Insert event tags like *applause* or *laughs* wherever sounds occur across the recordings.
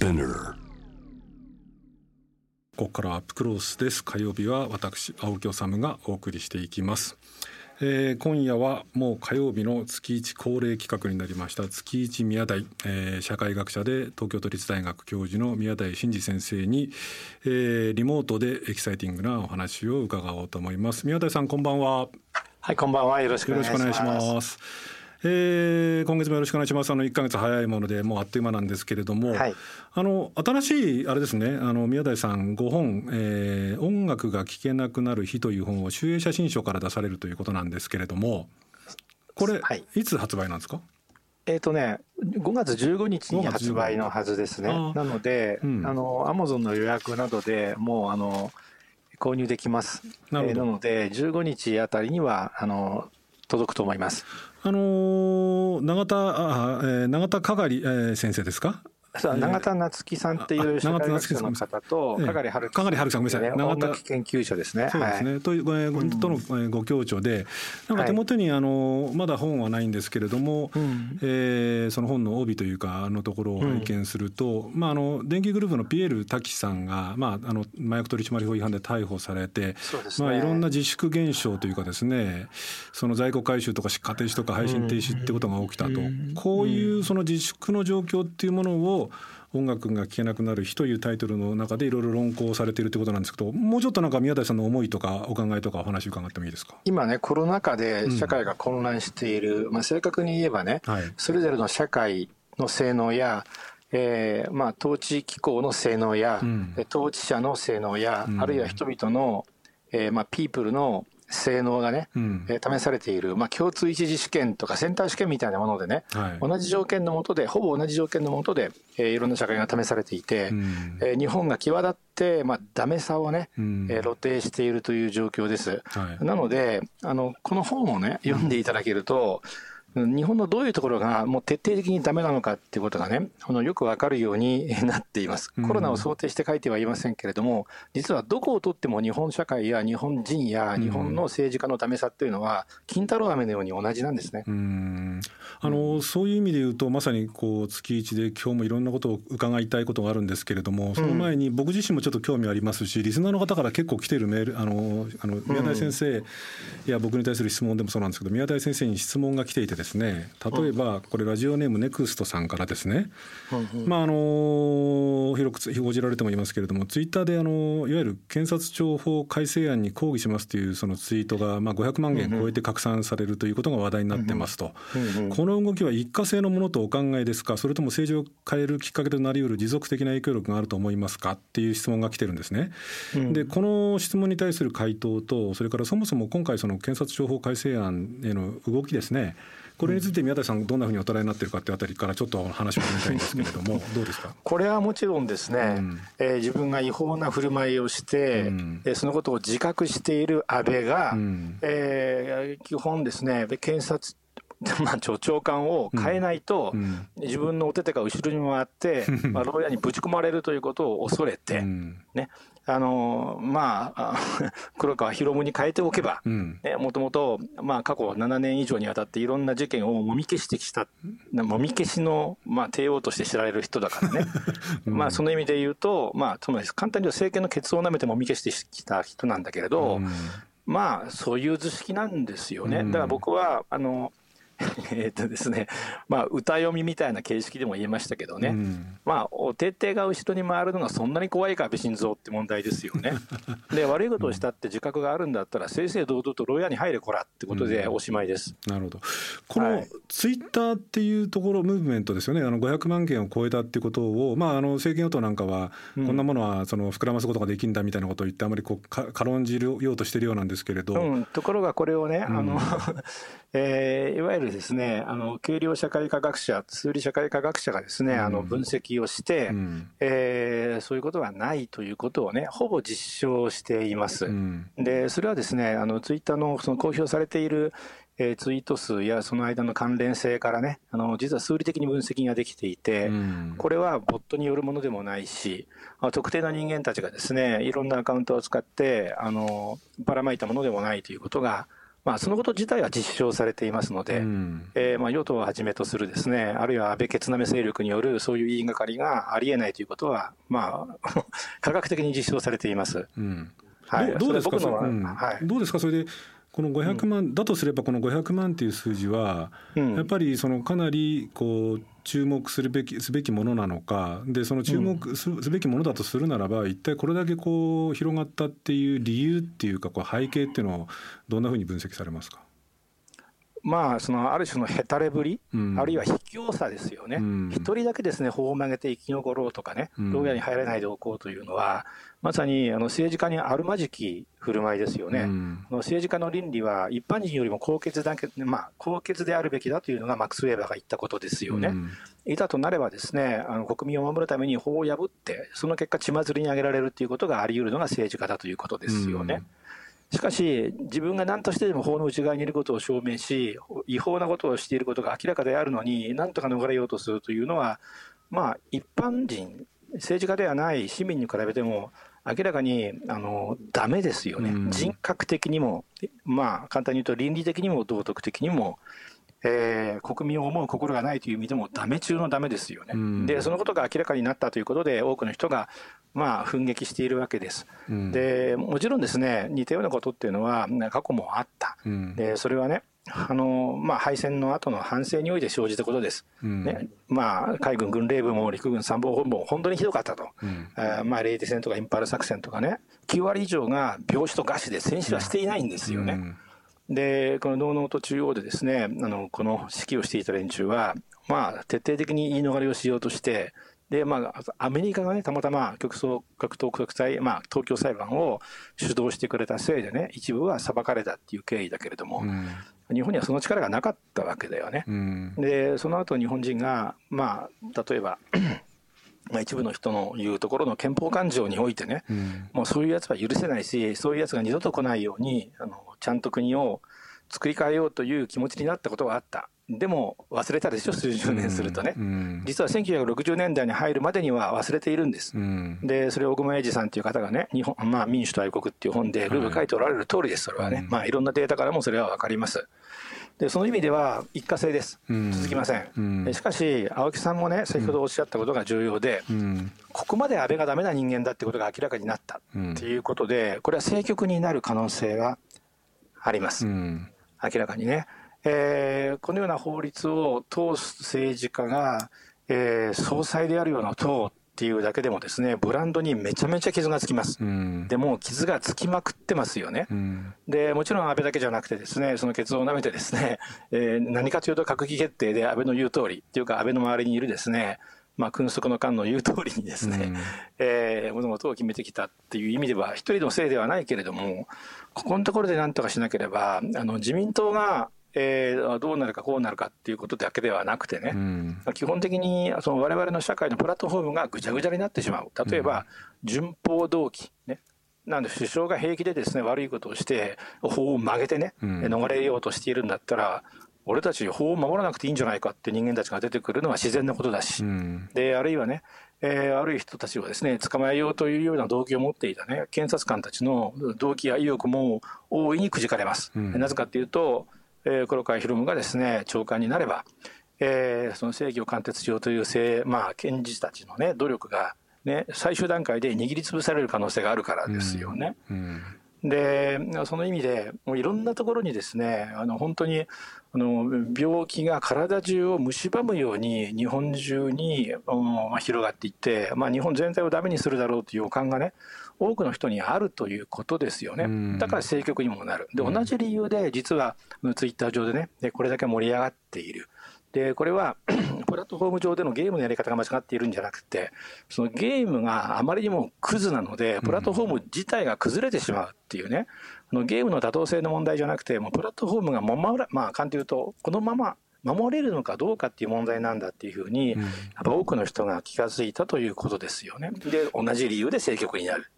Spinner ここからアップクロースです。火曜日は私青木治がお送りしていきます。えー、今夜はもう火曜日の月一恒例企画になりました。月一宮台、えー、社会学者で東京都立大学教授の宮台真司先生に、えー、リモートでエキサイティングなお話を伺おうと思います。宮台さんこんばんは。はいこんばんは。よろしくお願いしますえー、今月もよろしくお願いします。あの1か月早いものでもうあっという間なんですけれども、はい、あの新しいあれですね、あの宮台さん5本、えー、音楽が聴けなくなる日という本を集英写真書から出されるということなんですけれども、これ、はい、いつ発売なんですか？えっ、とね、5月15日に発売のはずですね。なので、うん、あのアマゾンの予約などでもうあの購入できます。な,、えー、なので15日あたりにはあの届くと思います。あのー、永田あ、えー、永田かがり、えー、先生ですか？永田夏樹さんっていう社会学者の方と、かがりはるかがりはるさん、ごめんなさい。永田。研究所ですね。そうですね。という、とのご協調で、なんか手元に、あの、まだ本はないんですけれども、えその本の帯というか、あのところを拝見すると、まあ、あの、電気グループのピエール滝さんが、まあ、あの、麻薬取締法違反で逮捕されて、まあ、いろんな自粛現象というかですね、その在庫回収とか出荷停止とか配信停止ってことが起きたと。こういうその自粛の状況っていうものを、音楽が聴けなくなる日というタイトルの中でいろいろ論考されているということなんですけどもうちょっとなんか宮台さんの思いとかお考えとかお話伺ってもいいですか？今ねコロナ禍で社会が混乱している、うん、まあ、正確に言えばね、はい、それぞれの社会の性能やえーまあ、統治機構の性能や、うん、統治者の性能や、うん、あるいは人々の、えーまあ、ピープルの性能がね、うん、えー、試されている、まあ、共通一次試験とかセンター試験みたいなものでね、はい、同じ条件のもとで、ほぼ同じ条件のもとで、えー、いろんな社会が試されていて、うん、えー、日本が際立って、まあ、ダメさをね、うん、えー、露呈しているという状況です。はい、なので、あの、この本をね、読んでいただけると、うん日本のどういうところがもう徹底的にダメなのかっていうことがね、あのよくわかるように *laughs* なっています。コロナを想定して書いてはいませんけれども、実はどこをとっても日本社会や日本人や日本の政治家のダメさっていうのは、金太郎飴のように同じなんですね。あのそういう意味で言うと、まさにこう月一で今日もいろんなことを伺いたいことがあるんですけれども、その前に僕自身もちょっと興味ありますし、リスナーの方から結構来てるメール、あのあの宮台先生や僕に対する質問でもそうなんですけど、宮台先生に質問が来ていてですね。例えばこれラジオネームネクストさんからですね、まああの広く報じられてもいますけれどもツイッターであのいわゆる検察庁法改正案に抗議しますというそのツイートがまあ500万件超えて拡散されるということが話題になってますと、この動きは一過性のものとお考えですか？それとも政治を変えるきっかけとなりうる持続的な影響力があると思いますか？っていう質問が来てるんですね。でこの質問に対する回答とそれからそもそも今回その検察庁法改正案への動きですねこれについて宮台さんどんなふうにお捉えになっているかっていうあたりからちょっと話を聞きたいんですけれどもどうですか？これはもちろんですね、うん、えー、自分が違法な振る舞いをして、うん、そのことを自覚している安倍が、うん、えー、基本ですね検察 *laughs* まあ、長長官を変えないと、自分のお手手が後ろに回って、*laughs* まあ、牢屋にぶち込まれるということを恐れて、ね、あのまあ、*laughs* 黒川博文に変えておけば、もともと、まあ、過去7年以上にわたっていろんな事件をもみ消してきた、もみ消しの、まあ、帝王として知られる人だからね、*laughs* うん、まあ、その意味で言うと、まあ、つまり簡単に言うと政権のケツを舐めてもみ消してきた人なんだけれど、うん、まあ、そういう図式なんですよね。だから僕は、あの、*laughs* えっとですね、まあ、歌読みみたいな形式でも言えましたけどね、うん、まあ、お手手が後ろに回るのがそんなに怖いか、安倍晋三って問題ですよね。*laughs* で、悪いことをしたって自覚があるんだったら、正々堂々と牢屋に入れこらってことでおしまいです。うん、なるほど。このツイッターっていうところ、ムーブメントですよね、あの500万件を超えたっていうことを、まあ、あの政権与党なんかは、こんなものはその膨らますことができるんだみたいなことを言って、あまりこう軽んじようとしてるようなんですけれど。うん、ところがこれをね、あの *laughs* えー、いわゆるですね、あの、軽量社会科学者、数理社会科学者がですね、うん、あの、分析をして、うん、えー、そういうことはないということをね、ほぼ実証しています。うん、で、それはですね、あの、ツイッターのその公表されている、えー、ツイート数やその間の関連性からね、あの、実は数理的に分析ができていて、うん、これはボットによるものでもないし、特定の人間たちがですね、いろんなアカウントを使って、あの、ばらまいたものでもないということが、まあ、そのこと自体は実証されていますので、うん、えー、まあ、与党をはじめとするですね、あるいは安倍決なめ勢力によるそういう言いがかりがありえないということは、まあ、*laughs* 科学的に実証されています。うん、はい、どうですか、うん、はい、どうですか、それでこの500万、うん、だとすればこの500万っていう数字は、やっぱりそのかなりこう注目するべきすべきものなのか。でその注目すべきものだとするならば、一体これだけこう広がったっていう理由っていうかこう背景っていうのをどんなふうに分析されますか？まあ、そのある種のへたれぶり、うん、あるいは卑怯さですよね、一、うん、人だけですね、法を曲げて生き残ろうとかね、牢屋に入らないでおこうというのは、まさにあの政治家にあるまじき振る舞いですよね、うん、政治家の倫理は一般人よりも高潔だけ、まあ、高潔であるべきだというのがマックス・ウェーバーが言ったことですよね。いざとなればですねあの国民を守るために法を破って、その結果、血祭りに上げられるということがあり得るのが政治家だということですよね。しかし、自分が何としてでも法の内側にいることを証明し、違法なことをしていることが明らかであるのに、なんとか逃れようとするというのは、まあ、一般人、政治家ではない市民に比べても、明らかにあのダメですよね、人格的にも、まあ、簡単に言うと倫理的にも道徳的にも、えー、国民を思う心がないという意味でもダメ中のダメですよね、うん、でそのことが明らかになったということで多くの人がまあ奮撃しているわけです、うん、でもちろんですね似たようなことっていうのは過去もあった、うん、でそれはねあのまあ、敗戦の後の反省において生じたことです、ねまあ、海軍軍令部も陸軍参謀本部も本当にひどかったと、うん、あまあ、レイテ戦とかインパール作戦とかね、9割以上が病死と餓死で戦死はしていないんですよね。で、この農農と中央でですね、あの、この指揮をしていた連中は、まあ、徹底的に言い逃れをしようとして、で、まあ、アメリカがね、たまたま極総格闘国際、まあ、東京裁判を主導してくれたせいでね、一部は裁かれたっていう経緯だけれども、うん、日本にはその力がなかったわけだよね。うん、で、その後日本人が、まあ、例えばまあ、一部の人の言うところの憲法感情においてね、うん、もうそういうやつは許せないし、そういうやつが二度と来ないように、あのちゃんと国を作り変えようという気持ちになったことがあった。でも忘れたでしょ、数十年するとね。うん、実は1960年代に入るまでには忘れているんです。うん、で、それを小熊英二さんという方がね、日本、まあ、民主と愛国っていう本でルール書いておられる通りです、それはね。まあ、いろんなデータからもそれはわかります。でその意味では一過性です、続きません、うん、しかし、青木さんもね、先ほどおっしゃったことが重要で、うん、ここまで安倍がだめな人間だってことが明らかになったっていうことで、これは政局になる可能性はあります、うん、明らかにね。えー、このような法律を通す政治家が、えー、総裁であるような党っていうだけでもですね、ブランドにめちゃめちゃ傷がつきます。うん、でも傷がつきまくってますよね。うん、で、もちろん安倍だけじゃなくてですね、そのケツを舐めてですね、*laughs* えー、何かというと閣議決定で安倍の言う通りっていうか安倍の周りにいるですね、まあ、君側の官の言う通りにですね、うん、*laughs* えー、物事を決めてきたっていう意味では、一人のせいではないけれども、ここのところで何とかしなければ、あの自民党がえー、どうなるかこうなるかっていうことだけではなくてね、うん、基本的にその我々の社会のプラットフォームがぐちゃぐちゃになってしまう。例えば、順法動機ね。なんで首相が平気でですね悪いことをして法を曲げてね、うん、逃れようとしているんだったら俺たち法を守らなくていいんじゃないかって人間たちが出てくるのは自然なことだし、うん、であるいはね、えー、ある人たちをですね捕まえようというような動機を持っていたね検察官たちの動機や意欲も大いにくじかれます。うん、なぜかっていうとえー、黒川博文がですね長官になれば、えー、その正義を貫徹しようという政、まあ、検事たちの、ね、努力が、ね、最終段階で握りつぶされる可能性があるからですよね。うんうんでその意味でもういろんなところにですねあの本当にあの病気が体中を蝕むように日本中に、まあ、広がっていって、まあ、日本全体をダメにするだろうという予感がね多くの人にあるということですよね。だから政局にもなる。で、同じ理由で実はツイッター上でね、でこれだけ盛り上がっている。で、これは *clears throat* プラットフォーム上でのゲームのやり方が間違っているんじゃなくて、そのゲームがあまりにもクズなので、プラットフォーム自体が崩れてしまうっていうね、あのゲームの妥当性の問題じゃなくて、もうプラットフォームが守ら、まあ、簡単に言うと、このまま守れるのかどうかっていう問題なんだっていうふうに、やっぱ多くの人が気が付いたということですよね。で、同じ理由で政局になる。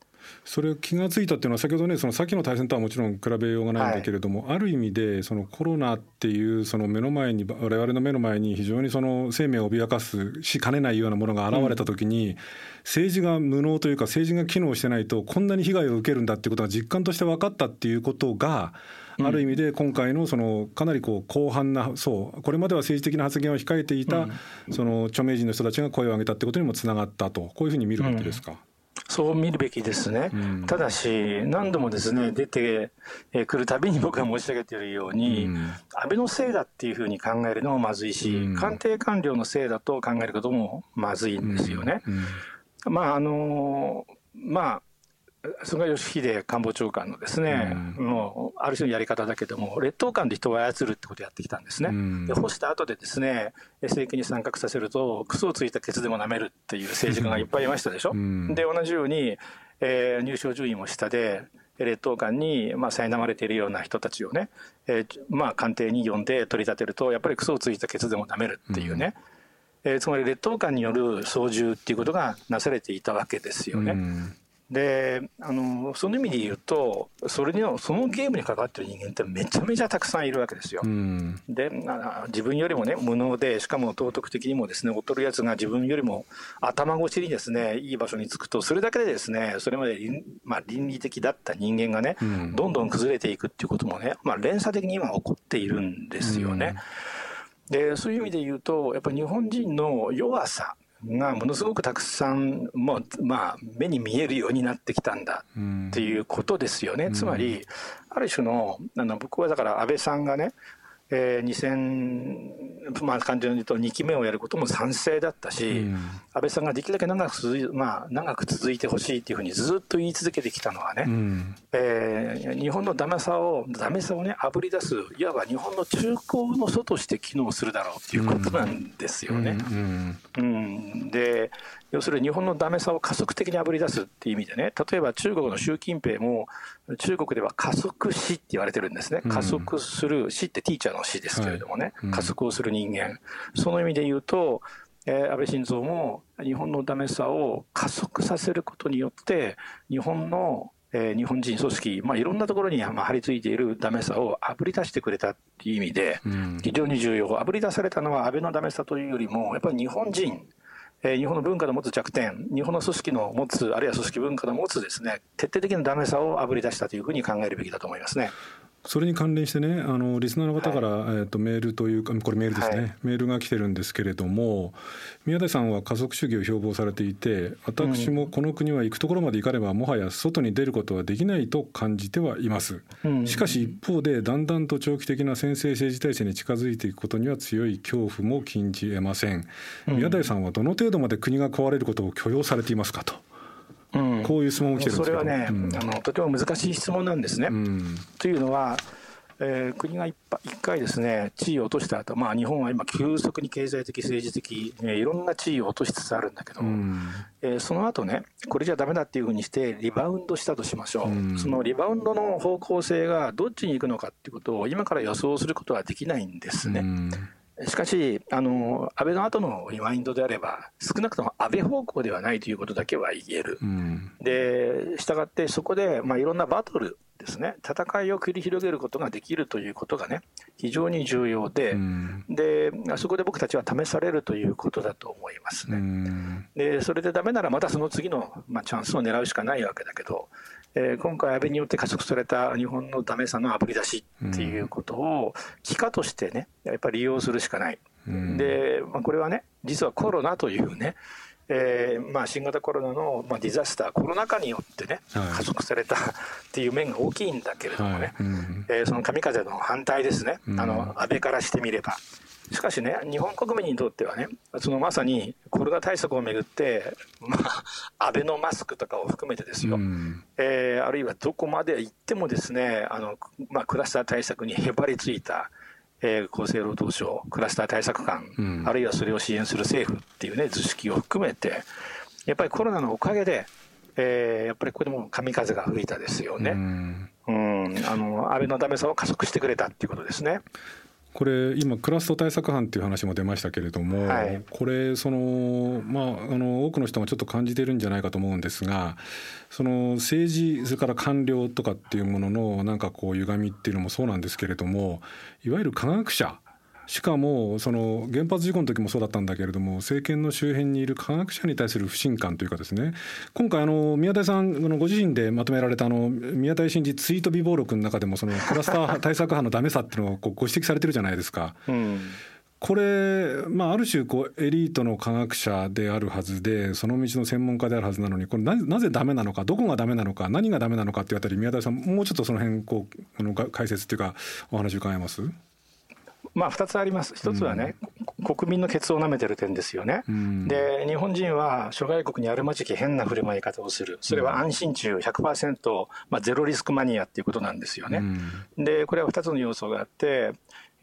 それ気が付いたっていうのは先ほどねその先の対戦とはもちろん比べようがないんだけれども、はい、ある意味でそのコロナっていうその目の前に我々の目の前に非常にその生命を脅かすしかねないようなものが現れた時に、うん、政治が無能というか政治が機能してないとこんなに被害を受けるんだっていうことが実感として分かったっていうことがある意味で今回のそのかなりこう広範なそうこれまでは政治的な発言を控えていたその著名人の人たちが声を上げたってことにもつながったと。こういうふうに見るわけですか？そう見るべきですね、うん、ただし、何度もですね出てくるたびに僕が申し上げているように、うん、安倍のせいだっていうふうに考えるのもまずいし、うん、官邸官僚のせいだと考えることもまずいんですよね。まああのまあ菅義偉官房長官のですね、うん、もうある種のやり方だけども、劣等感で人を操るってことをやってきたんですね。うん、で、干した後でですね、政権に参画させると、クソをついたケツでも舐めるっていう政治家がいっぱいいましたでしょ。うん、で、同じように、えー、入賞順位も下で、劣等感にまあ苛まれているような人たちをね、えー、まあ官邸に呼んで取り立てると、やっぱりクソをついたケツでも舐めるっていうね。えー、つまり劣等感による操縦っていうことがなされていたわけですよね。であのその意味で言うとそれにそのゲームに関わってる人間ってめちゃめちゃたくさんいるわけですよ。うん、で自分よりもね無能でしかも道徳的にもですね劣るやつが自分よりも頭越しにですねいい場所につくとそれだけでですねそれまで、まあ、倫理的だった人間がね、うん、どんどん崩れていくっていうこともね、まあ、連鎖的に今起こっているんですよね。うん、でそういう意味で言うとやっぱり日本人の弱さがものすごくたくさんもう、まあ、目に見えるようになってきたんだっていうことですよね。うん、つまりある種のあの僕はだから安倍さんがねえー、2000、まあ、感じで言うと2期目をやることも賛成だったし、うん、安倍さんができるだけ長く続い,、まあ、長く続いてほしいっていうふうにずっと言い続けてきたのはね、うん、えー、日本のダメさをダメさをねあぶり出すいわば日本の中高の祖として機能するだろうっていうことなんですよね。うん、うん、で要するに日本のダメさを加速的にあぶり出すっていう意味でね例えば中国の習近平も中国では加速死って言われてるんですね、加速する死ってティーチャーの死ですけれどもね、加速をする人間。その意味で言うと、えー、安倍晋三も日本のダメさを加速させることによって日本のえー、日本人組織、まあ、いろんなところに、まあ、張り付いているダメさをあぶり出してくれたっていう意味で、非常に重要、あぶり出されたのは安倍のダメさというよりも、やっぱり日本人、えー、日本の文化の持つ弱点、日本の組織の持つ、あるいは組織文化の持つですね、徹底的なダメさをあぶり出したというふうに考えるべきだと思いますね。それに関連してねあのリスナーの方から、はい、えーと、メールというかこれメールですね、はい、メールが来てるんですけれども宮台さんは家族主義を標榜されていて私もこの国は行くところまで行かねばもはや外に出ることはできないと感じてはいます、うん、しかし一方でだんだんと長期的な先制政治体制に近づいていくことには強い恐怖も禁じえません、宮台さんはどの程度まで国が壊れることを許容されていますかと。うん、こういう質問を来てるんですそれはね、うん、あのとても難しい質問なんですね。うん、というのは、えー、国が一回ですね地位を落とした後、まあ日本は今急速に経済的政治的、えー、いろんな地位を落としつつあるんだけど、うん、えー、その後ねこれじゃダメだっていうふうにしてリバウンドしたとしましょう、うん、そのリバウンドの方向性がどっちに行くのかっていうことを今から予想することはできないんですね。うんしかし、あの安倍の後のリマインドであれば、少なくとも安倍方向ではないということだけは言える、うん、でしたがって、そこで、まあ、いろんなバトルですね、戦いを繰り広げることができるということがね、非常に重要で、うん、でそこで僕たちは試されるということだと思いますね。うん、でそれでダメなら、またその次の、まあ、チャンスを狙うしかないわけだけど、えー、今回、安倍によって加速された日本のダメさのあぶり出しっていうことを、機化としてね、やっぱり利用するしかない。で、まあ、これはね、実はコロナというね、えーまあ、新型コロナの、まあ、ディザスター、コロナ禍によってね、加速されたっていう面が大きいんだけれどもね、はいうん、えー、その神風の反対ですね、あの安倍からしてみれば。しかしね、日本国民にとってはね、そのまさにコロナ対策をめぐって、まあ、*laughs* アベノマスクとかを含めてですよ、うん、えー、あるいはどこまで行ってもですね、あのまあ、クラスター対策にへばりついた、えー、厚生労働省、クラスター対策官、うん、あるいはそれを支援する政府っていうね、図式を含めて、やっぱりコロナのおかげで、えー、やっぱりここでも神風が吹いたですよね。うん、うん。あの安倍のダメさを加速してくれたっていうことですね。これ今クラスト対策班っていう話も出ましたけれども、はい、これそのまああの多くの人がちょっと感じてるんじゃないかと思うんですがその政治それから官僚とかっていうもののなんかこう歪みっていうのもそうなんですけれどもいわゆる科学者しかもその原発事故の時もそうだったんだけれども政権の周辺にいる科学者に対する不信感というかですね。今回あの宮台さんのご自身でまとめられたあの宮台真司ツイート備忘録の中でもそのクラスター対策派のダメさっていうのをご指摘されてるじゃないですか。うん。これ、まあ、ある種こうエリートの科学者であるはずでその道の専門家であるはずなのにこれななぜダメなのかどこがダメなのか何がダメなのかっていうあたり宮台さんもうちょっとその辺こうあの解説っていうかお話伺えます？まあ、2つあります、1つはね、うん、国民のケツを舐めてる点ですよね、うん、で日本人は諸外国にあるまじき変な振る舞い方をする、それは安心中100%、まあ、ゼロリスクマニアっていうことなんですよね。うん、で、これは2つの要素があって、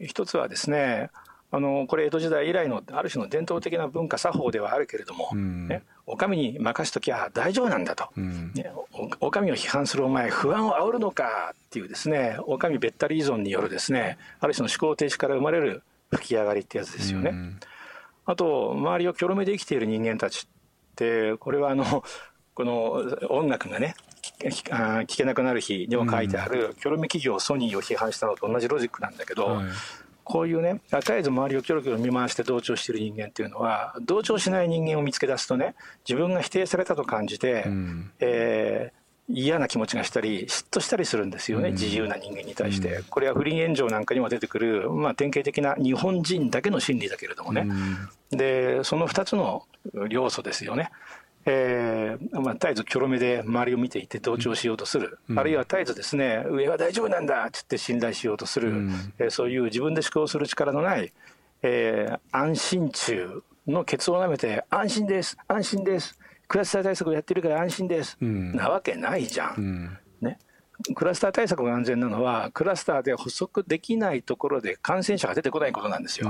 1つはですね、あのこれ江戸時代以来のある種の伝統的な文化作法ではあるけれども、うん、ね、お上に任しときゃ大丈夫なんだと、うん、ね、お上を批判するお前不安を煽るのかっていうですねお上べったり依存によるですねある種の思考停止から生まれる吹き上がりってやつですよね。うん、あと周りをきょろめで生きている人間たちってこれはあの *laughs* この音楽がね聞けなくなる日にも書いてある、キョロメ企業ソニーを批判したのと同じロジックなんだけど、はいこういうね絶えず周りをキョロキョロ見回して同調している人間っていうのは同調しない人間を見つけ出すとね自分が否定されたと感じて、うん、えー、嫌な気持ちがしたり嫉妬したりするんですよね、うん、自由な人間に対して、うん、これは不倫炎上なんかにも出てくる、まあ、典型的な日本人だけの心理だけれどもね、でその2つの要素ですよねえーまあ、絶えずキョロ目で周りを見ていて同調しようとする、うん、あるいは絶えずですね上は大丈夫なんだって言って信頼しようとする、うん、えー、そういう自分で思考する力のない、えー、安心中のケツを舐めて安心です安心です。クラスター対策をやってるから安心です、うん、なわけないじゃん、ね、クラスター対策が安全なのはクラスターで補足できないところで感染者が出てこないことなんですよ。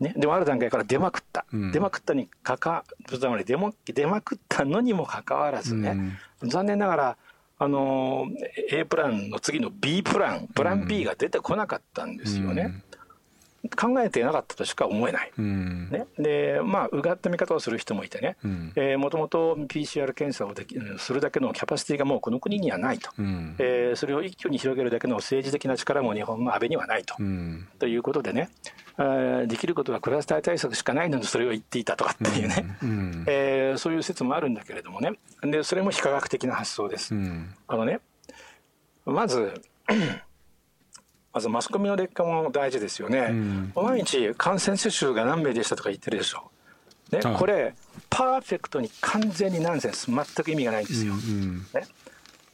ね、でもある段階から出まくった、うん、出まくったにかか出ま出まくったのにもかかわらずね、うん、残念ながら、あの A プランの次の B プランプラン B が出てこなかったんですよね。考えていなかったとしか思えない、うん、ね、でまあうがった見方をする人もいてね。もともと PCR 検査をできするだけのキャパシティがもうこの国にはないと、うん、えー、それを一挙に広げるだけの政治的な力も日本の安倍にはないと、うん、ということでね。できることはクラスター対策しかないのにそれを言っていたとかっていうね、うん、えー、そういう説もあるんだけれどもね。でそれも非科学的な発想です。あのねまずまずマスコミの劣化も大事ですよね、うん、毎日感染者数が何名でしたとか言ってるでしょ。ね、これパーフェクトに完全にナンセンス。全く意味がないんですよ。うん、ね、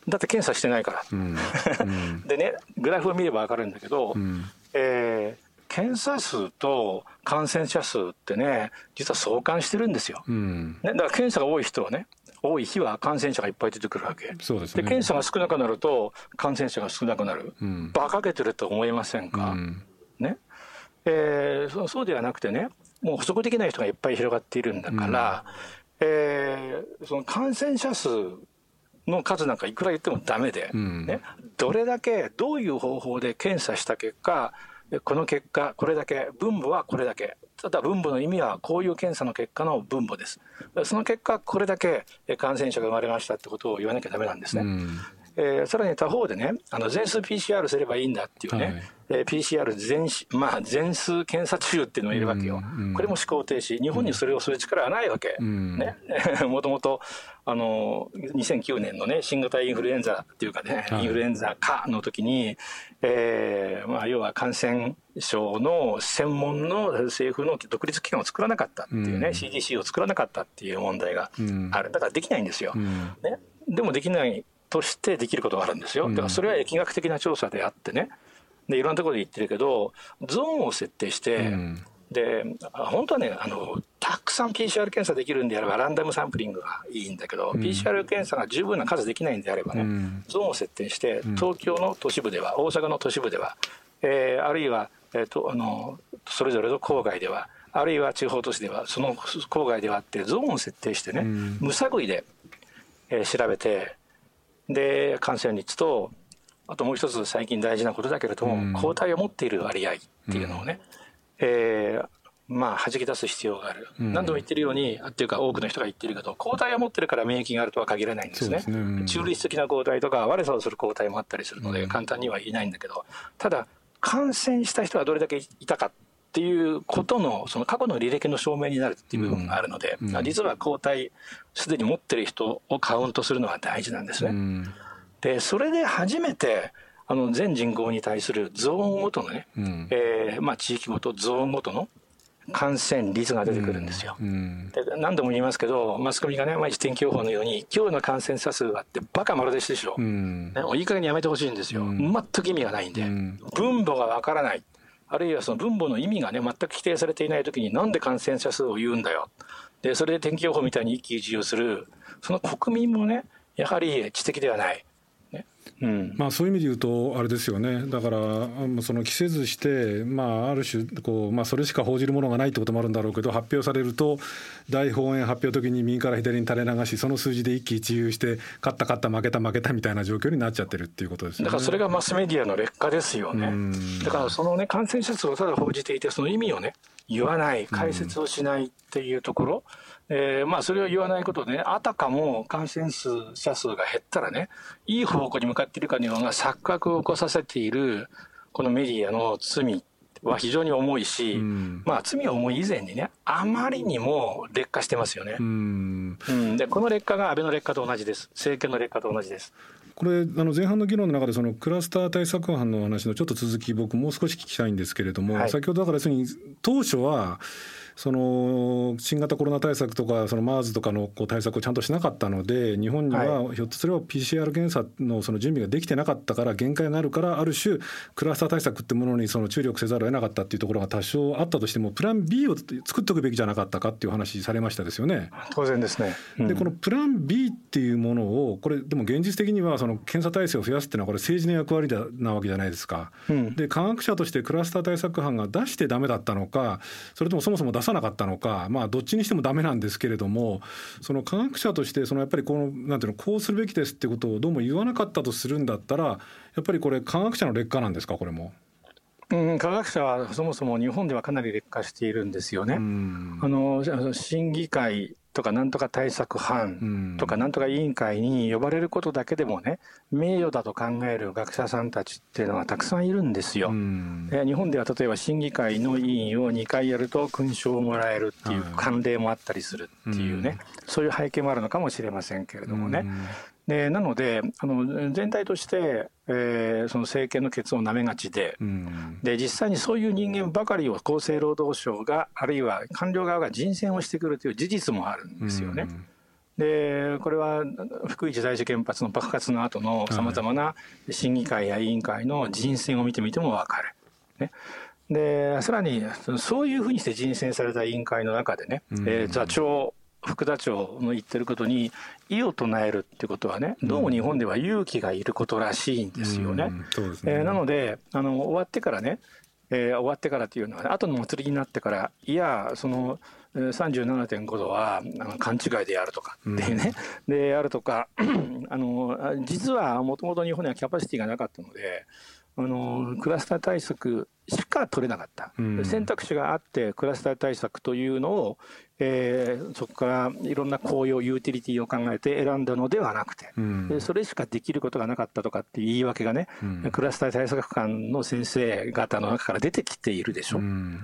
だって検査してないから。うん、*laughs* でねグラフを見れば分かるんだけど、うん、えー、検査数と感染者数ってね実は相関してるんですよ。ね、だから検査が多い人はね多い日は感染者がいっぱい出てくるわけ。そうです、ね、で検査が少なくなると感染者が少なくなる、うん、馬鹿げてると思いませんか、うん、ね。えー、そうではなくてねもう補足できない人がいっぱい広がっているんだから、うん、えー、その感染者数の数なんかいくら言ってもダメで、うん、ね、どれだけどういう方法で検査した結果この結果これだけ分母はこれだけただ分母の意味はこういう検査の結果の分母です。その結果これだけ感染者が生まれましたってことを言わなきゃダメなんですね。うんえー、さらに他方でね、あの全数 PCR すればいいんだっていうね、はい、えー、PCR 全,、まあ、全数検査中っていうのがいるわけよ、うんうん、これも思考停止、日本にそれをする力はないわけ、うん、ね、*laughs* もともとあの2009年のね、新型インフルエンザっていうかね、はい、インフルエンザ化の時に、えーまあ、要は感染症の専門の政府の独立機関を作らなかったっていうね、うん、CDC を作らなかったっていう問題がある、だからできないんですよ。うん、ね、でもできないとしてできることがあるんですよ。だからそれは疫学的な調査であってね。でいろんなところで言ってるけどゾーンを設定して、うん、で本当はねあのたくさん PCR 検査できるんであればランダムサンプリングがいいんだけど、うん、PCR 検査が十分な数できないんであればね、うん、ゾーンを設定して東京の都市部では大阪の都市部では、えー、あるいは、えーと、あのそれぞれの郊外ではあるいは地方都市ではその郊外ではってゾーンを設定してね、無作為で、えー、調べてで感染率とあともう一つ最近大事なことだけれども、うん、抗体を持っている割合っていうのをね、うん、えー、まあ弾き出す必要がある、うん、何度も言ってるようにっていうか多くの人が言ってるけど抗体を持ってるから免疫があるとは限らないんですね、ね、中立的な抗体とか悪さをする抗体もあったりするので簡単には言えないんだけどただ感染した人がどれだけいたかっっていうことの、その過去の履歴の証明になるっていう部分があるので、うん、実は抗体、すでに持ってる人をカウントするのが大事なんですね。うん、で、それで初めて、あの全人口に対するゾーンごとのね、うん、えー、まあ、地域ごと、ゾーンごとの感染率が出てくるんですよ。うん、で何度も言いますけど、マスコミがね、毎日天気予報のように、今日の感染者数があって、バカ丸出しでしょ。うん、ね、いい加減にやめてほしいんですよ。うん、全く意味がないんで。分母がわからない。あるいはその分母の意味がね、全く規定されていない時に、なんで感染者数を言うんだよ。で、それで天気予報みたいに一喜一憂する、その国民もね、やはり知的ではない。うん、まあ、そういう意味で言うと、あれですよね、だから、その着せずして、まあ、ある種こう、まあ、それしか報じるものがないってこともあるんだろうけど、発表されると、大本営発表の時に右から左に垂れ流し、その数字で一喜一憂して、勝った、勝った、負けた、負けたみたいな状況になっちゃってるっていうことですねだからそれがマスメディアの劣化ですよね。だからそのね、感染者数をただ報じていて、その意味をね、言わない、解説をしないっていうところ。うんえー、まあそれを言わないことでね、あたかも感染者数が減ったらね、いい方向に向かっているかのような錯覚を起こさせている、このメディアの罪は非常に重いし、うん、まあ罪重い以前にね、あまりにも劣化してますよね。うん、うん、でこの劣化が安倍の劣化と同じです。政権の劣化と同じです。これあの前半の議論の中でそのクラスター対策班の話のちょっと続き僕もう少し聞きたいんですけれども、はい、先ほどだから要するに当初はその新型コロナ対策とかその MERS とかのこう対策をちゃんとしなかったので日本にはひょっとすれば PCR 検査のその準備ができてなかったから限界があるからある種クラスター対策ってものにその注力せざるを得なかったっていうところが多少あったとしてもプラン B を作っておくべきじゃなかったかっていう話されましたですよね。当然ですね、うん、でこのプラン B っていうものをこれでも現実的にはその検査体制を増やすっていうのはこれ政治の役割なわけじゃないですか。うん、で科学者としてクラスター対策班が出してダメだったのかそれともそもそも出さなかったのかまあ、どっちにしてもダメなんですけれども、その科学者として、そのやっぱりこの、なんていうの、こうするべきですってことをどうも言わなかったとするんだったら、やっぱりこれ、科学者の劣化なんですか、これも？うん、科学者はそもそも日本ではかなり劣化しているんですよね。あの審議会とかなんとか対策班とかなんとか委員会に呼ばれることだけでもね名誉だと考える学者さんたちっていうのはたくさんいるんですよ。日本では例えば審議会の委員を2回やると勲章をもらえるっていう慣例もあったりするっていうねそういう背景もあるのかもしれませんけれどもね。でなのであの全体として、えー、その政権の決をなめがちで,、で実際にそういう人間ばかりを厚生労働省があるいは官僚側が人選をしてくるという事実もあるんですよね。でこれは福井第一原発の爆発の後のさまざまな審議会や委員会の人選を見てみても分かる。ね、でさらにそういうふうにして人選された委員会の中でね、えー、座長副座長の言ってることに異を唱えるってことはねどうも日本では勇気がいることらしいんですよね。えなのであの終わってからね、えー、終わってからっていうのは、ね、後の祭りになってからいやその37.5度はあの勘違いであるとかっていうね、うん、であるとか *clears throat* あの実はもともと日本にはキャパシティがなかったのであのクラスター対策しか取れなかった、うん、選択肢があってクラスター対策というのを、えー、そこからいろんな効用ユーティリティを考えて選んだのではなくて、うん、それしかできることがなかったとかっていう言い訳がね、うん、クラスター対策官の先生方の中から出てきているでしょ。ね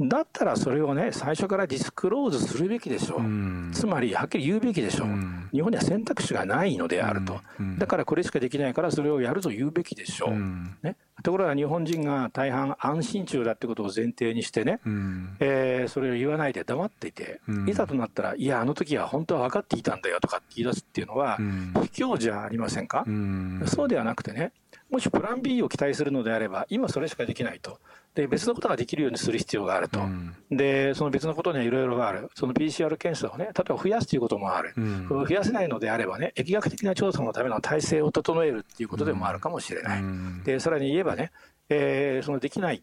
だったらそれをね、最初からディスクローズするべきでしょう。うん、つまり、はっきり言うべきでしょう、うん、日本には選択肢がないのであると、うん、だからこれしかできないからそれをやると言うべきでしょう。ね、ところが日本人が大半安心中だってことを前提にしてね、うん、えー、それを言わないで黙っていて、いざとなったら、いや、あの時は本当は分かっていたんだよとかって言い出すっていうのは、卑怯じゃありませんか、そうではなくてね、もしプラン B を期待するのであれば、今それしかできないと。で、別のことができるようにする必要があると。うん、で、その別のことにはいろいろある。その PCR 検査をね、例えば増やすということもある。うん、増やせないのであればね、疫学的な調査のための体制を整えるっていうことでもあるかもしれない。うん、で、さらに言えばね、えー、そのできない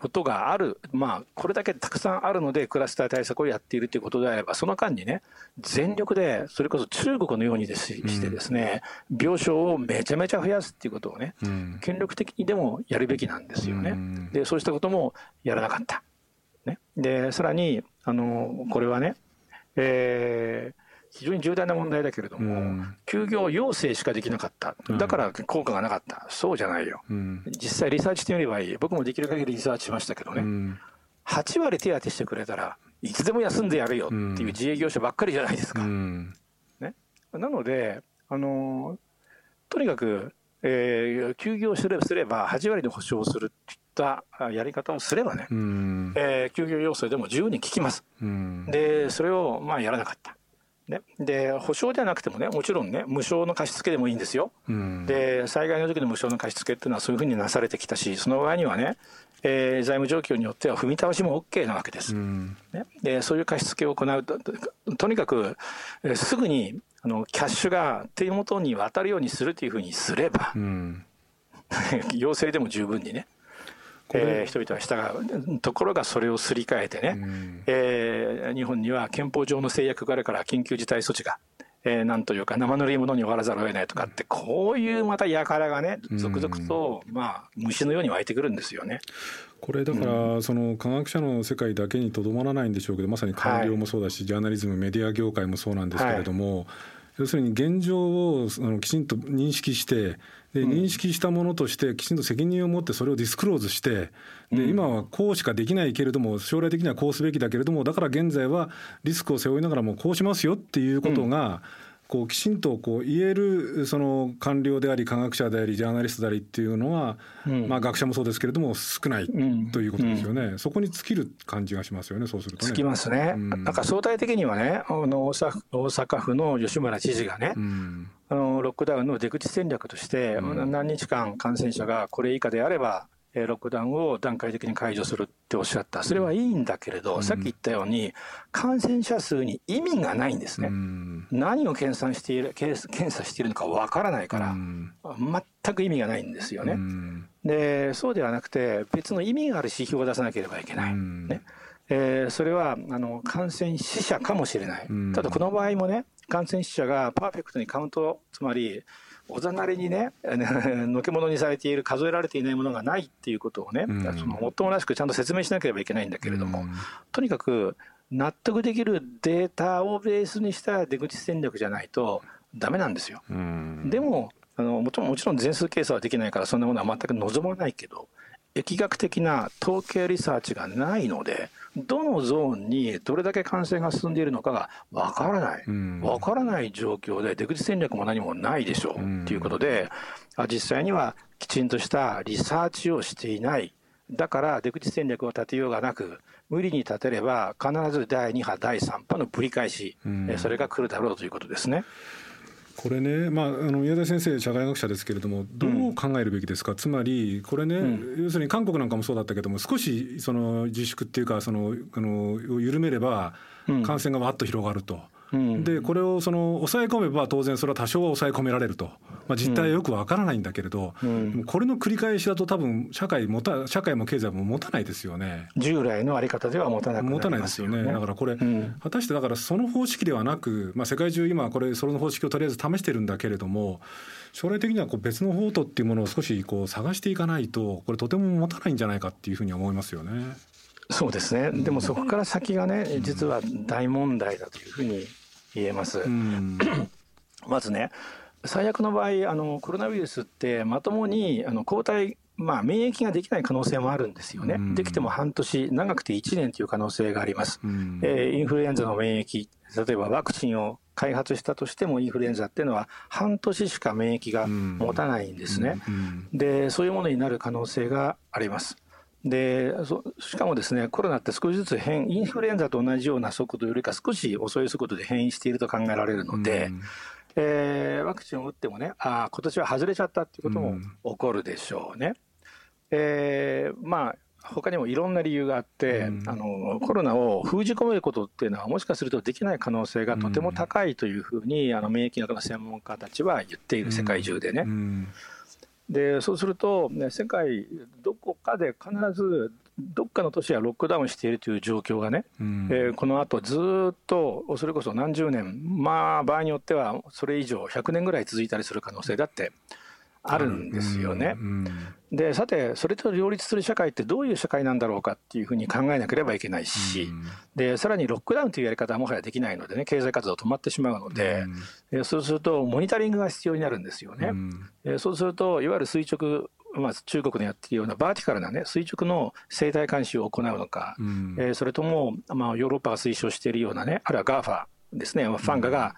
ことがある、まあ、これだけたくさんあるので、クラスター対策をやっているということであれば、その間にね、全力で、それこそ中国のようにですしてですね、うん、病床をめちゃめちゃ増やすっていうことをね、うん、権力的にでもやるべきなんですよね。うん、で、そうしたこともやらなかった。ね、で、さらに、あの、これはね、えー非常に重大な問題だけれども、うん、休業要請しかできなかった、だから効果がなかった、そうじゃないよ、うん、実際リサーチしてみればいい、僕もできる限りリサーチしましたけどね、うん、8割手当してくれたらいつでも休んでやるよっていう自営業者ばっかりじゃないですか。ね、なので、あのとにかく、えー、休業すれすれば8割で保証するっていったやり方をすればね、うん、えー、休業要請でも十分に効きます。うん、でそれをまあやらなかった。ね、で保証ではなくてもねもちろんね無償の貸付でもいいんですよ、うん、で災害の時の無償の貸付っていうのはそういうふうになされてきたしその場合にはね、えー、財務状況によっては踏み倒しも OK なわけです、うん、ね、でそういう貸付を行うととにかく、えー、すぐにあのキャッシュが手元に渡るようにするというふうにすれば、うん、*laughs* 要請でも十分にねえー、人々は従うところがそれをすり替えてね、うん、えー、日本には憲法上の制約があるから緊急事態措置が、えー、なんというか生ぬるいものに終わらざるを得ないとかってこういうまた輩がね続々と、まあ虫のように湧いてくるんですよね。これだから、その科学者の世界だけにとどまらないんでしょうけどまさに官僚もそうだし、はい、ジャーナリズムメディア業界もそうなんですけれども、はい要するに現状をあのきちんと認識してで認識したものとしてきちんと責任を持ってそれをディスクローズしてで今はこうしかできないけれども将来的にはこうすべきだけれどもだから現在はリスクを背負いながらもこうしますよっていうことが、こうきちんとこう言えるその官僚であり科学者でありジャーナリストでありっていうのは、まあ学者もそうですけれども少ないということですよね、そこに尽きる感じがしますよねそうすると、ね、尽きますね、なんか相対的にはねあの大阪府の吉村知事がね、あのロックダウンの出口戦略として、何日間感染者がこれ以下であればロックダウンを段階的に解除するっておっしゃった、それはいいんだけれど、うん、さっき言ったように、感染者数に意味がないんですね、うん、何を検査している検査しているのかわからないから、うん、全く意味がないんですよね。でそうではなくて、別の意味がある指標を出さなければいけない。ね。えー、それはあの感染死者かもしれない、ただこの場合もね、感染死者がパーフェクトにカウント、つまりおざなりにね、*laughs* のけものにされている、数えられていないものがないっていうことをね、うん、そのもっともらしくちゃんと説明しなければいけないんだけれども、うん、とにかく納得できるデータをベースにした出口戦略じゃないとダメなんですよ。うん、でもあのもちろんもちろん全数計算はできないからそんなものは全く望まないけど疫学的な統計リサーチがないのでどのゾーンにどれだけ感染が進んでいるのかがわからない、わからない状況で出口戦略も何もないでしょう、ということで実際にはきちんとしたリサーチをしていない。だから出口戦略を立てようがなく無理に立てれば必ず第2波第3波の繰り返し、それが来るだろうということですね。これね、まあ、あの宮台先生社会学者ですけれどもどう考えるべきですか、うん、つまりこれね、うん、要するに韓国なんかもそうだったけども少しその自粛っていうかそのあの緩めれば感染がわっと広がると。でこれをその抑え込めば当然それは多少は抑え込められると、まあ、実態はよくわからないんだけれど、うん、これの繰り返しだと多分社会もた社会も経済も持たないですよね。従来のあり方では持たなくな持たないですよね。だからこれ、うん、果たしてだからその方式ではなく、まあ、世界中今これその方式をとりあえず試してるんだけれども将来的にはこう別の方途っていうものを少しこう探していかないとこれとても持たないんじゃないかっていうふうに思いますよね。そうですね。でもそこから先がね実は大問題だというふうに言えます。*clears throat* まずね最悪の場合あのコロナウイルスってまともにあの抗体まあ、免疫ができない可能性もあるんですよね、できても半年、長くて1年という可能性があります、えー、インフルエンザの免疫、例えばワクチンを開発したとしても、インフルエンザっていうのは、半年しか免疫が持たないんですね、でそういうものになる可能性があります。でしかもですねコロナって少しずつ変インフルエンザと同じような速度よりか少し遅い速度で変異していると考えられるので、うん、えー、ワクチンを打ってもねああ今年は外れちゃったっていうことも起こるでしょうね。うん、えー、まあ他にもいろんな理由があって、うん、あのコロナを封じ込めることっていうのはもしかするとできない可能性がとても高いというふうに、あの免疫学の専門家たちは言っている世界中でね。でそうすると、ね、世界どこかで必ずどっかの都市はロックダウンしているという状況がね、うん、えー、このあとずっとそれこそ何十年まあ場合によってはそれ以上100年ぐらい続いたりする可能性だってあるんですよね。でさてそれと両立する社会ってどういう社会なんだろうかっていうふうに考えなければいけないし、でさらにロックダウンというやり方はもはやできないのでね経済活動止まってしまうので、うそうするとモニタリングが必要になるんですよね。うそうするといわゆる垂直まあ、中国のやっているようなバーティカルな、ね、垂直の生態監視を行うのか、うん、えー、それとも、まあ、ヨーロッパが推奨しているようなねあるいは GAFA ですねファンガが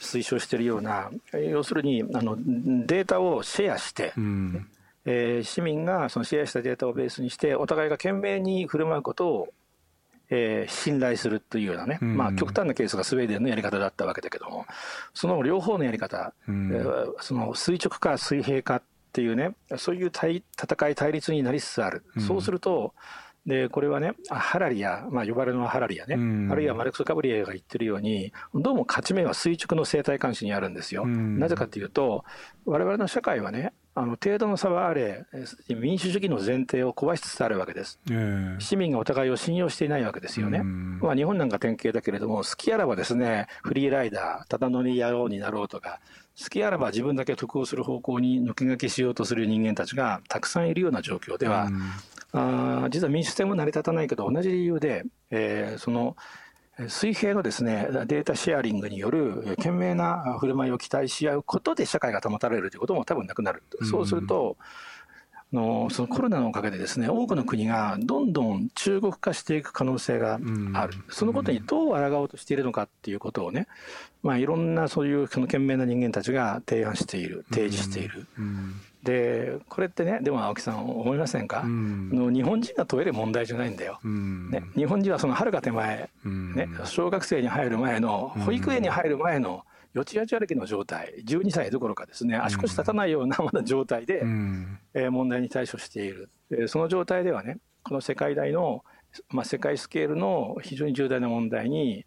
推奨しているような、要するにあのデータをシェアして、うん、えー、市民がそのシェアしたデータをベースにしてお互いが懸命に振る舞うことを、えー、信頼するというようなね、うん、まあ、極端なケースがスウェーデンのやり方だったわけだけどもその両方のやり方、うん、えー、その垂直か水平かっていうねそういう対戦い対立になりつつある、そうするとでこれはねハラリア、まあ、呼ばれのハラリアね、うん、あるいはマルクス・カブリエが言ってるようにどうも勝ち目は垂直の生態監視にあるんですよ。うん、なぜかというと我々の社会はねあの程度の差はあれ民主主義の前提を壊しつつあるわけです、えー、市民がお互いを信用していないわけですよね、うん、まあ、日本なんか典型だけれども好きあらばですねフリーライダーただ乗り野郎になろうとか好きあらば自分だけ得をする方向に抜け駆けしようとする人間たちがたくさんいるような状況では、あ実は民主制も成り立たないけど同じ理由で、えー、その水平のですねデータシェアリングによる懸命な振る舞いを期待し合うことで社会が保たれるということも多分なくなる、そうするとのそのコロナのおかげでですね多くの国がどんどん中国化していく可能性がある、そのことにどう抗おうとしているのかっていうことをね、まあ、いろんなそういうその懸命な人間たちが提案している提示している。でこれってねでも青木さん思いませんか、うん、の日本人が問える問題じゃないんだよ、うん、ね、日本人はそのはるか手前、うん、ね、小学生に入る前の保育園に入る前のよちよち歩きの状態12歳どころかですね足腰立たないような *laughs* まだ状態で、えー、問題に対処している。でその状態ではねこの世界大の、まあ、世界スケールの非常に重大な問題に、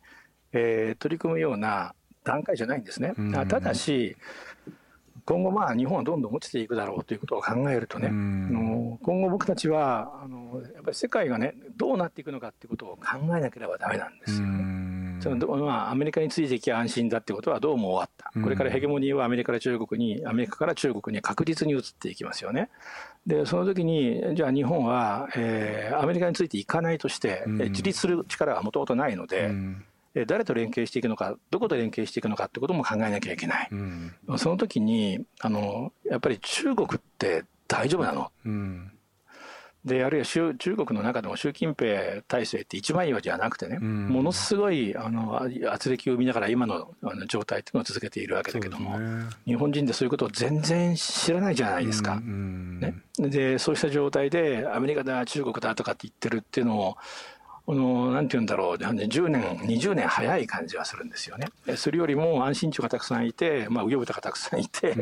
えー、取り組むような段階じゃないんですね。ただし今後まあ日本はどんどん落ちていくだろうということを考えるとね、今後僕たちはあのやっぱり世界がねどうなっていくのかっていうことを考えなければダメなんですよね。そのまあ、アメリカについていきゃ安心だってことはどうも終わった、これからヘゲモニーはアメリカから中国に、アメリカから中国に確実に移っていきますよね。で、その時に、じゃあ日本は、えー、アメリカについていかないとして、自立する力はもともとないので、誰と連携していくのか、どこと連携していくのかってことも考えなきゃいけない。うん、その時に、あの、やっぱり中国って大丈夫なの、うん、で、あるいは中国の中でも習近平体制って一番いいわけじゃなくてね、うん、ものすごいあの圧力を生みながら今のあの状態っていうのを続けているわけだけども、ね、日本人でそういうことを全然知らないじゃないですか。ね、で、そうした状態でアメリカだ、中国だとかって言ってるっていうのを、この、なんて言うんだろう、10年、20年早い感じはするんですよね。それよりも安心地がたくさんいて、まあ、右翼豚がたくさんいて、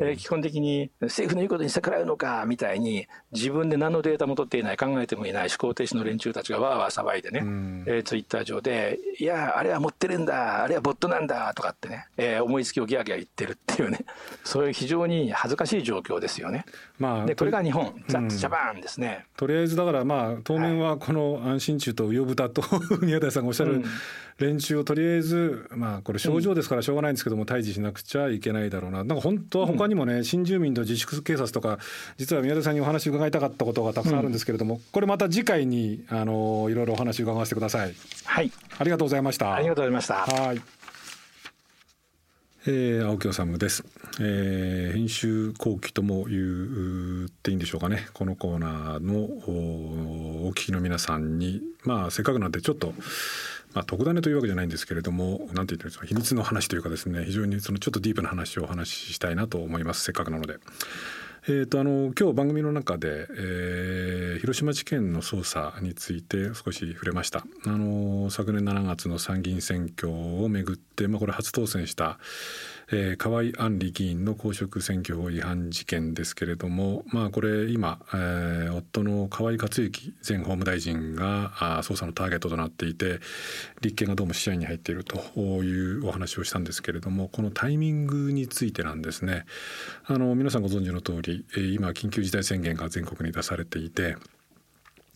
え基本的に政府の言うことに逆らうのか、みたいに、自分で何のデータも取っていない、考えてもいない思考停止の連中たちがわーわー騒いでね、えー、ツイッター上で、いや、あれは持ってるんだ、あれはボットなんだ、とかってね、えー、思いつきをギャーギャー言ってるっていうね、*laughs* そういう非常に恥ずかしい状況ですよね。まあ、で、これが日本、ザッツジャパンですね。とりあえずだから、まあ、当面はこの安心中と魚豚と *laughs* 宮台さんがおっしゃる連中をとりあえず、まあ、これ症状ですからしょうがないんですけども、退治しなくちゃいけないだろうな、なんか本当は他にもね、新住民と自粛警察とか、実は宮台さんにお話伺いたかったことがたくさんあるんですけれども、これまた次回にあのいろいろお話伺わせてください。はい。ありがとうございました。ありがとうございました。はい。えー、青木治です、えー、編集後期とも言っていいんでしょうかね。このコーナーのお聞きの皆さんにまあせっかくなんでちょっとまあ、特ダネというわけじゃないんですけれども何て言ってるんですか秘密の話というかですね非常にそのちょっとディープな話をお話ししたいなと思います。せっかくなので。えーと、あの今日番組の中で、えー、広島事件の捜査について少し触れました。あの昨年7月の参議院選挙をめぐって、まあ、これ初当選したえー、河井案里議員の公職選挙法違反事件ですけれども、まあ、これ今、えー、夫の河井克行前法務大臣があ捜査のターゲットとなっていて立憲がどうも視野に入っているというお話をしたんですけれどもこのタイミングについてなんですね。あの皆さんご存知の通り今緊急事態宣言が全国に出されていて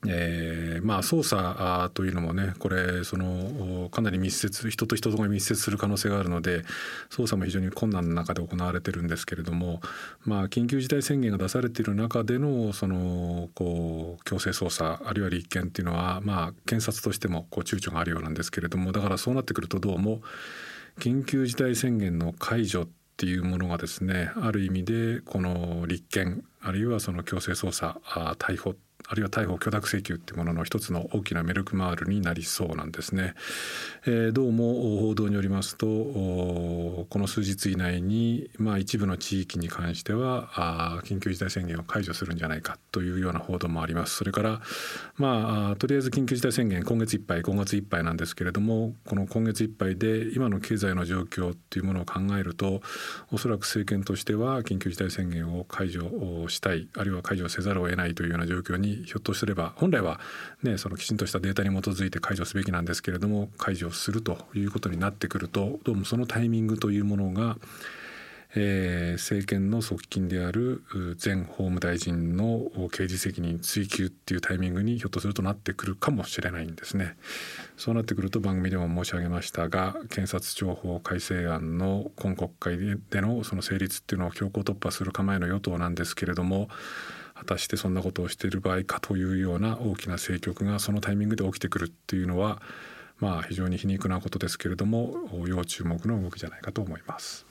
えー、まあ捜査というのもねこれそのかなり密接人と人とが密接する可能性があるので捜査も非常に困難な中で行われてるんですけれども、まあ、緊急事態宣言が出されている中でのそのこう強制捜査あるいは立件っていうのは、まあ、検察としてもこう躊躇があるようなんですけれどもだからそうなってくるとどうも緊急事態宣言の解除っていうものがですねある意味でこの立件あるいはその強制捜査逮捕あるいは逮捕許諾請求っていうものの一つの大きなメルクマールになりそうなんですね。えー、どうも報道によりますとこの数日以内に、まあ、一部の地域に関してはあ緊急事態宣言を解除するんじゃないかというような報道もあります。それから、まあ、とりあえず緊急事態宣言今月いっぱい5月いっぱいなんですけれどもこの今月いっぱいで今の経済の状況っていうものを考えるとおそらく政権としては緊急事態宣言を解除したいあるいは解除せざるを得ないというような状況にひょっとすれば本来は、ね、そのきちんとしたデータに基づいて解除すべきなんですけれども解除するということになってくるとどうもそのタイミングというものがえー、政権の側近である前法務大臣の刑事責任追及っていうタイミングにひょっとするとなってくるかもしれないんですね。そうなってくると番組でも申し上げましたが検察庁法改正案の今国会でのその成立っていうのを強行突破する構えの与党なんですけれども果たしてそんなことをしている場合かというような大きな政局がそのタイミングで起きてくるっていうのはまあ非常に皮肉なことですけれども要注目の動きじゃないかと思います。